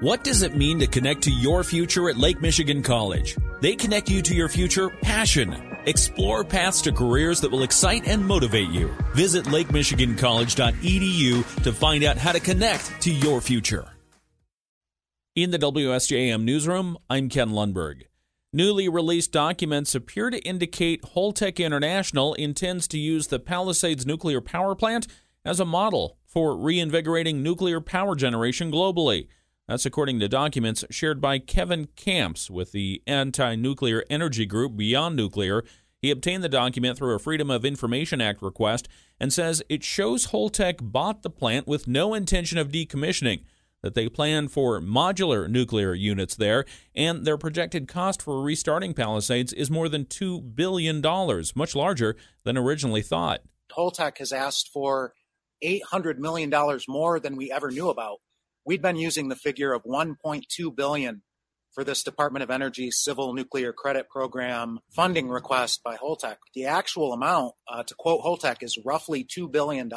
What does it mean to connect to your future at Lake Michigan College? They connect you to your future passion. Explore paths to careers that will excite and motivate you. Visit lakemichigancollege.edu to find out how to connect to your future. In the WSJM newsroom, I'm Ken Lundberg. Newly released documents appear to indicate Holtec International intends to use the Palisades nuclear power plant as a model for reinvigorating nuclear power generation globally. That's according to documents shared by Kevin Kamps with the anti nuclear energy group Beyond Nuclear. He obtained the document through a Freedom of Information Act request and says it shows Holtec bought the plant with no intention of decommissioning that they plan for modular nuclear units there, and their projected cost for restarting Palisades is more than $2 billion, much larger than originally thought. Holtec has asked for $800 million more than we ever knew about. We'd been using the figure of 1.2 billion for this Department of Energy Civil Nuclear Credit Program funding request by Holtec. The actual amount, uh, to quote Holtec, is roughly $2 billion.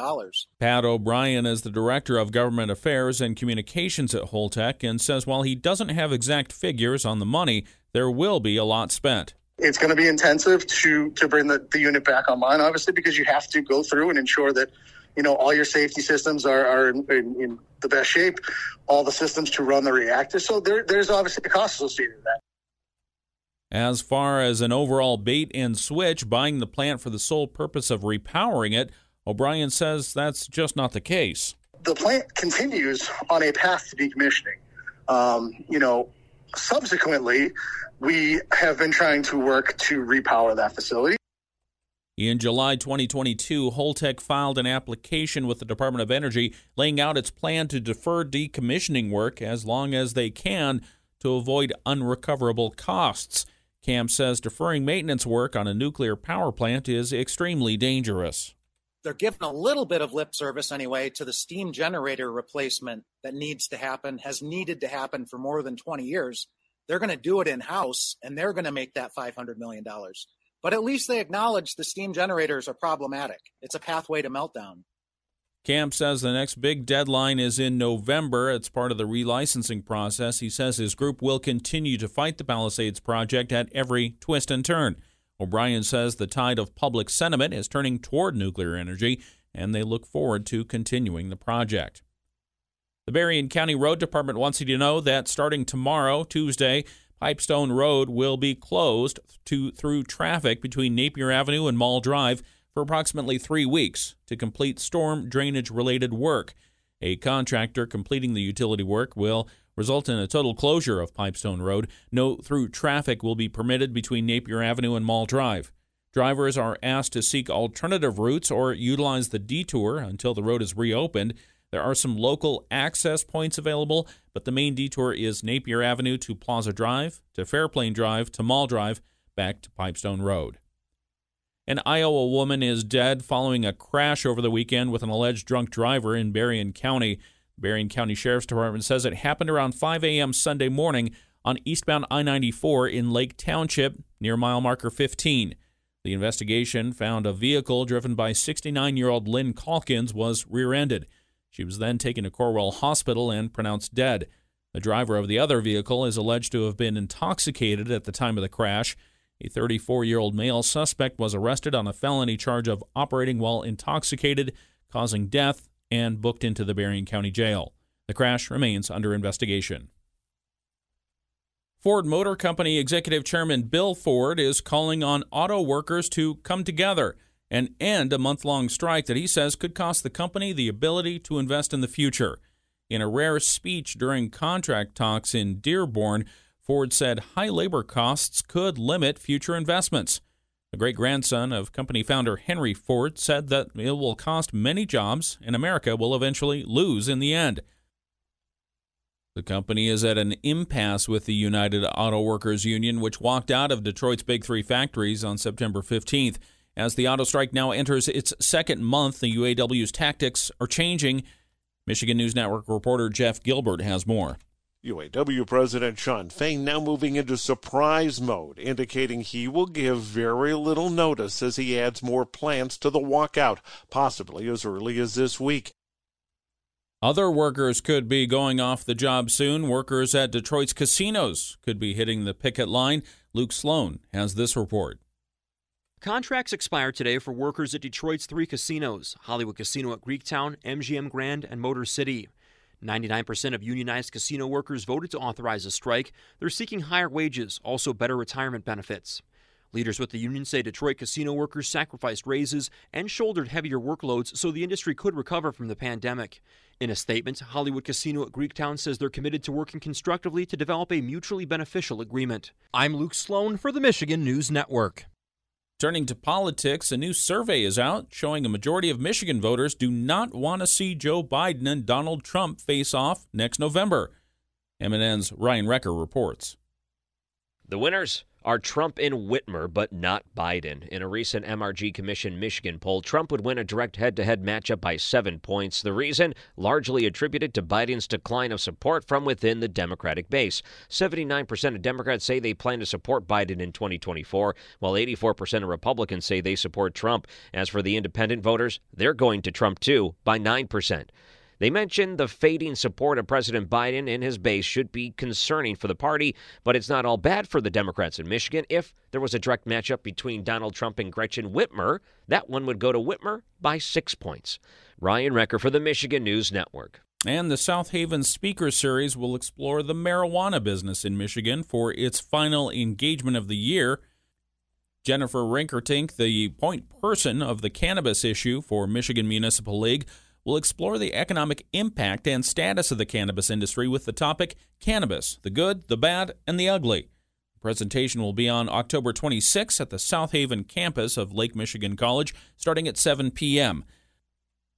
Pat O'Brien is the Director of Government Affairs and Communications at Holtec and says while he doesn't have exact figures on the money, there will be a lot spent. It's going to be intensive to, to bring the, the unit back online, obviously, because you have to go through and ensure that you know all your safety systems are, are in, in, in, the best shape all the systems to run the reactor so there, there's obviously a cost associated with that. As far as an overall bait and switch buying the plant for the sole purpose of repowering it o'brien says that's just not the case. The plant continues on a path to decommissioning. Um, you know subsequently we have been trying to work to repower that facility in July 2022, Holtec filed an application with the Department of Energy laying out its plan to defer decommissioning work as long as they can to avoid unrecoverable costs. Kamps says deferring maintenance work on a nuclear power plant is extremely dangerous. They're giving a little bit of lip service anyway to the steam generator replacement that needs to happen, has needed to happen for more than 20 years. They're going to do it in house and they're going to make that $500 million. But at least they acknowledge the steam generators are problematic. It's a pathway to meltdown. Camp says the next big deadline is in November. It's part of the relicensing process. He says his group will continue to fight the Palisades project at every twist and turn. O'Brien says the tide of public sentiment is turning toward nuclear energy, and they look forward to continuing the project. The Berrien County Road Department wants you to know that starting tomorrow, Tuesday, Pipestone Road will be closed to through traffic between Napier Avenue and Mall Drive for approximately three weeks to complete storm drainage related work. A contractor completing the utility work will result in a total closure of Pipestone Road. No through traffic will be permitted between Napier Avenue and Mall Drive. Drivers are asked to seek alternative routes or utilize the detour until the road is reopened. There are some local access points available, but the main detour is Napier Avenue to Plaza Drive, to Fairplain Drive, to Mall Drive, back to Pipestone Road. An Iowa woman is dead following a crash over the weekend with an alleged drunk driver in Berrien County. Berrien County Sheriff's Department says it happened around 5 a.m. Sunday morning on eastbound I 94 in Lake Township near mile marker 15. The investigation found a vehicle driven by 69 year old Lynn Calkins was rear ended. She was then taken to Corewell Hospital and pronounced dead. The driver of the other vehicle is alleged to have been intoxicated at the time of the crash. A 34 year old male suspect was arrested on a felony charge of operating while intoxicated, causing death, and booked into the Berrien County Jail. The crash remains under investigation. Ford Motor Company Executive Chairman Bill Ford is calling on auto workers to come together and end a month long strike that he says could cost the company the ability to invest in the future. In a rare speech during contract talks in Dearborn, Ford said high labor costs could limit future investments. The great grandson of company founder Henry Ford said that it will cost many jobs and America will eventually lose in the end. The company is at an impasse with the United Auto Workers Union, which walked out of Detroit's Big Three factories on September 15th. As the auto strike now enters its second month, the UAW's tactics are changing. Michigan News Network reporter Jeff Gilbert has more. UAW President Shawn Fain now moving into surprise mode, indicating he will give very little notice as he adds more plants to the walkout, possibly as early as this week. Other workers could be going off the job soon. Workers at Detroit's casinos could be hitting the picket line. Luke Sloan has this report. Contracts expire today for workers at Detroit's three casinos Hollywood Casino at Greektown, MGM Grand, and Motor City. 99% of unionized casino workers voted to authorize a strike. They're seeking higher wages, also better retirement benefits. Leaders with the union say Detroit casino workers sacrificed raises and shouldered heavier workloads so the industry could recover from the pandemic. In a statement, Hollywood Casino at Greektown says they're committed to working constructively to develop a mutually beneficial agreement. I'm Luke Sloan for the Michigan News Network. Turning to politics, a new survey is out showing a majority of Michigan voters do not want to see Joe Biden and Donald Trump face off next November. MNN's Ryan Recker reports. The winners are Trump and Whitmer, but not Biden. In a recent MRG Commission Michigan poll, Trump would win a direct head to head matchup by seven points. The reason? Largely attributed to Biden's decline of support from within the Democratic base. 79% of Democrats say they plan to support Biden in 2024, while 84% of Republicans say they support Trump. As for the independent voters, they're going to Trump too by 9%. They mentioned the fading support of President Biden in his base should be concerning for the party, but it's not all bad for the Democrats in Michigan. If there was a direct matchup between Donald Trump and Gretchen Whitmer, that one would go to Whitmer by six points. Ryan Recker for the Michigan News Network. And the South Haven Speaker Series will explore the marijuana business in Michigan for its final engagement of the year. Jennifer Rigterink, the point person of the cannabis issue for Michigan Municipal League, will explore the economic impact and status of the cannabis industry with the topic Cannabis the Good, the Bad, and the Ugly. The presentation will be on October 26 at the South Haven campus of Lake Michigan College, starting at 7 p.m.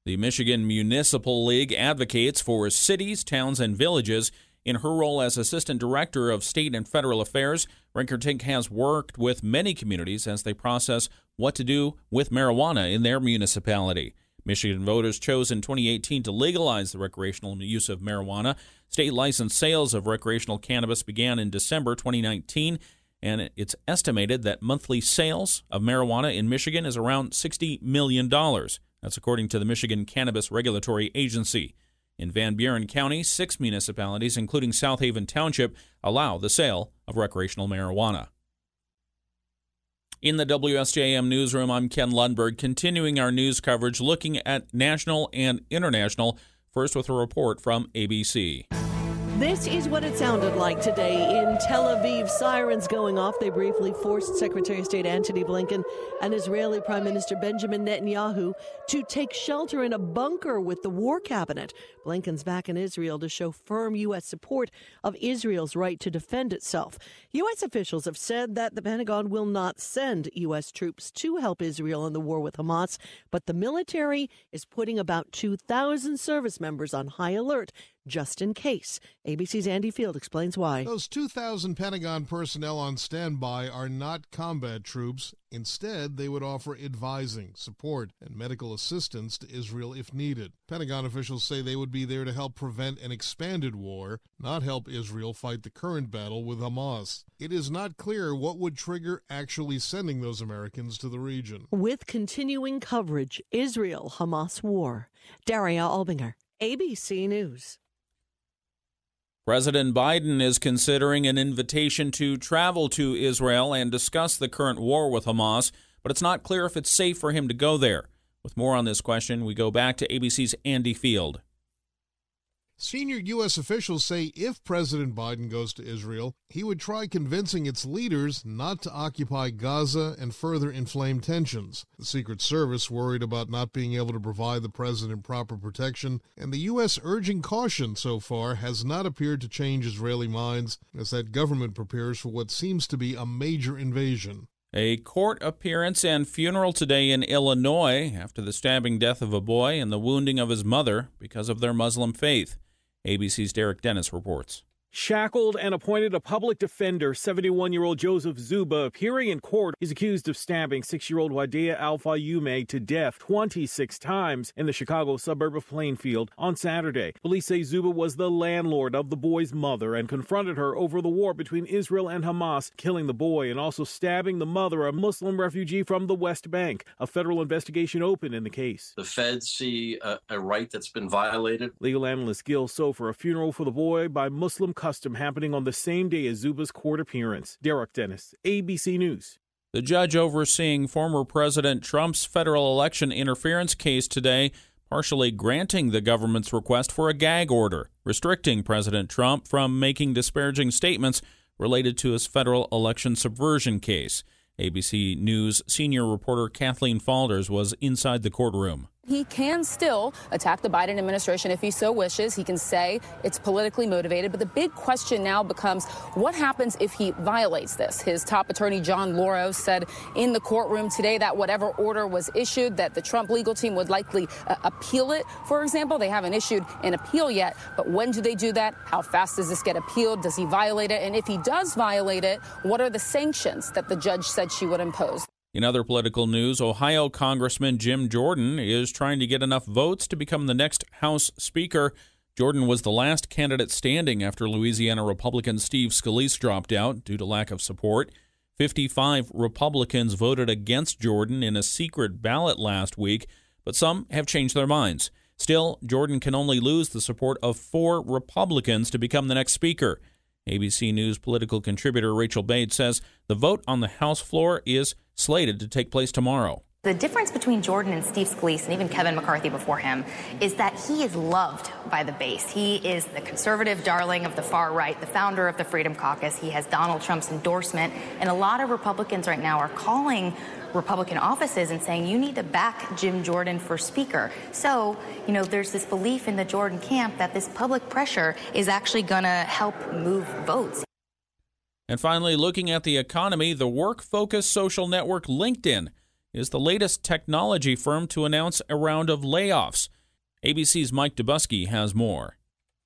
The Michigan Municipal League advocates for cities, towns, and villages. In her role as Assistant Director of State and Federal Affairs, Rigterink has worked with many communities as they process what to do with marijuana in their municipality. Michigan voters chose in 2018 to legalize the recreational use of marijuana. State licensed sales of recreational cannabis began in December 2019, and it's estimated that monthly sales of marijuana in Michigan is around $60 million. That's according to the Michigan Cannabis Regulatory Agency. In Van Buren County, six municipalities, including South Haven Township, allow the sale of recreational marijuana. In the WSJM newsroom, I'm Ken Lundberg, continuing our news coverage looking at national and international. First, with a report from ABC. This is what it sounded like today in Tel Aviv. Sirens going off. They briefly forced Secretary of State Antony Blinken and Israeli Prime Minister Benjamin Netanyahu to take shelter in a bunker with the war cabinet. Blinken's back in Israel to show firm U.S. support of Israel's right to defend itself. U.S. officials have said that the Pentagon will not send U.S. troops to help Israel in the war with Hamas, but the military is putting about 2,000 service members on high alert just in case. ABC's Andy Field explains why. Those 2,000 Pentagon personnel on standby are not combat troops. Instead, they would offer advising, support, and medical assistance to Israel if needed. Pentagon officials say they would be there to help prevent an expanded war, not help Israel fight the current battle with Hamas. It is not clear what would trigger actually sending those Americans to the region. With continuing coverage, Israel Hamas war. Daria Albinger, ABC News. President Biden is considering an invitation to travel to Israel and discuss the current war with Hamas, but it's not clear if it's safe for him to go there. With more on this question, we go back to ABC's Andy Field. Senior U.S. officials say if President Biden goes to Israel, he would try convincing its leaders not to occupy Gaza and further inflame tensions. The Secret Service worried about not being able to provide the president proper protection, and the U.S. urging caution so far has not appeared to change Israeli minds as that government prepares for what seems to be a major invasion. A court appearance and funeral today in Illinois after the stabbing death of a boy and the wounding of his mother because of their Muslim faith. ABC's Derek Dennis reports. Shackled and appointed a public defender. 71 year old Joseph Zuba, appearing in court, is accused of stabbing six year old Wadea Al Fayoumé to death 26 times in the Chicago suburb of Plainfield on Saturday. Police say Zuba was the landlord of the boy's mother and confronted her over the war between Israel and Hamas, killing the boy and also stabbing the mother, a Muslim refugee from the West Bank. A federal investigation opened in the case. The feds see a, a right that's been violated. Legal analyst Gil Soffer, a funeral for the boy by Muslim custom happening on the same day as Zuba's court appearance. Derek Dennis, ABC News. The judge overseeing former President Trump's federal election interference case today partially granting the government's request for a gag order, restricting President Trump from making disparaging statements related to his federal election subversion case. ABC News senior reporter Kathleen Faulders was inside the courtroom. He can still attack the Biden administration if he so wishes. He can say it's politically motivated. But the big question now becomes what happens if he violates this? His top attorney, John Lauro, said in the courtroom today that whatever order was issued, that the Trump legal team would likely uh, appeal it. For example, they haven't issued an appeal yet. But when do they do that? How fast does this get appealed? Does he violate it? And if he does violate it, what are the sanctions that the judge said she would impose? In other political news, Ohio Congressman Jim Jordan is trying to get enough votes to become the next House Speaker. Jordan was the last candidate standing after Louisiana Republican Steve Scalise dropped out due to lack of support. 55 Republicans voted against Jordan in a secret ballot last week, but some have changed their minds. Still, Jordan can only lose the support of four Republicans to become the next Speaker. ABC News political contributor Rachel Bade says the vote on the House floor is slated to take place tomorrow. The difference between Jordan and Steve Scalise and even Kevin McCarthy before him is that he is loved by the base. He is the conservative darling of the far right, the founder of the Freedom Caucus. He has Donald Trump's endorsement. And a lot of Republicans right now are calling Republican offices and saying you need to back Jim Jordan for Speaker. So, you know, there's this belief in the Jordan camp that this public pressure is actually going to help move votes. And finally, looking at the economy, the work focused social network LinkedIn is the latest technology firm to announce a round of layoffs. ABC's Mike Dobuski has more.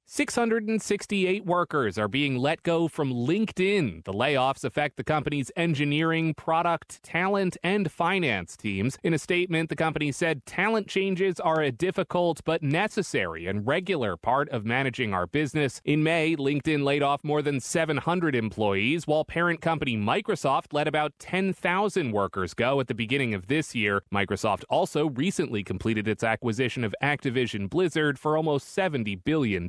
668 workers are being let go from LinkedIn. The layoffs affect the company's engineering, product, talent, and finance teams. In a statement, the company said talent changes are a difficult but necessary and regular part of managing our business. In May, LinkedIn laid off more than 700 employees, while parent company Microsoft let about 10,000 workers go at the beginning of this year. Microsoft also recently completed its acquisition of Activision Blizzard for almost $70 billion.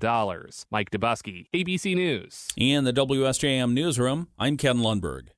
Mike Dobuski, ABC News. In the WSJM Newsroom, I'm Ken Lundberg.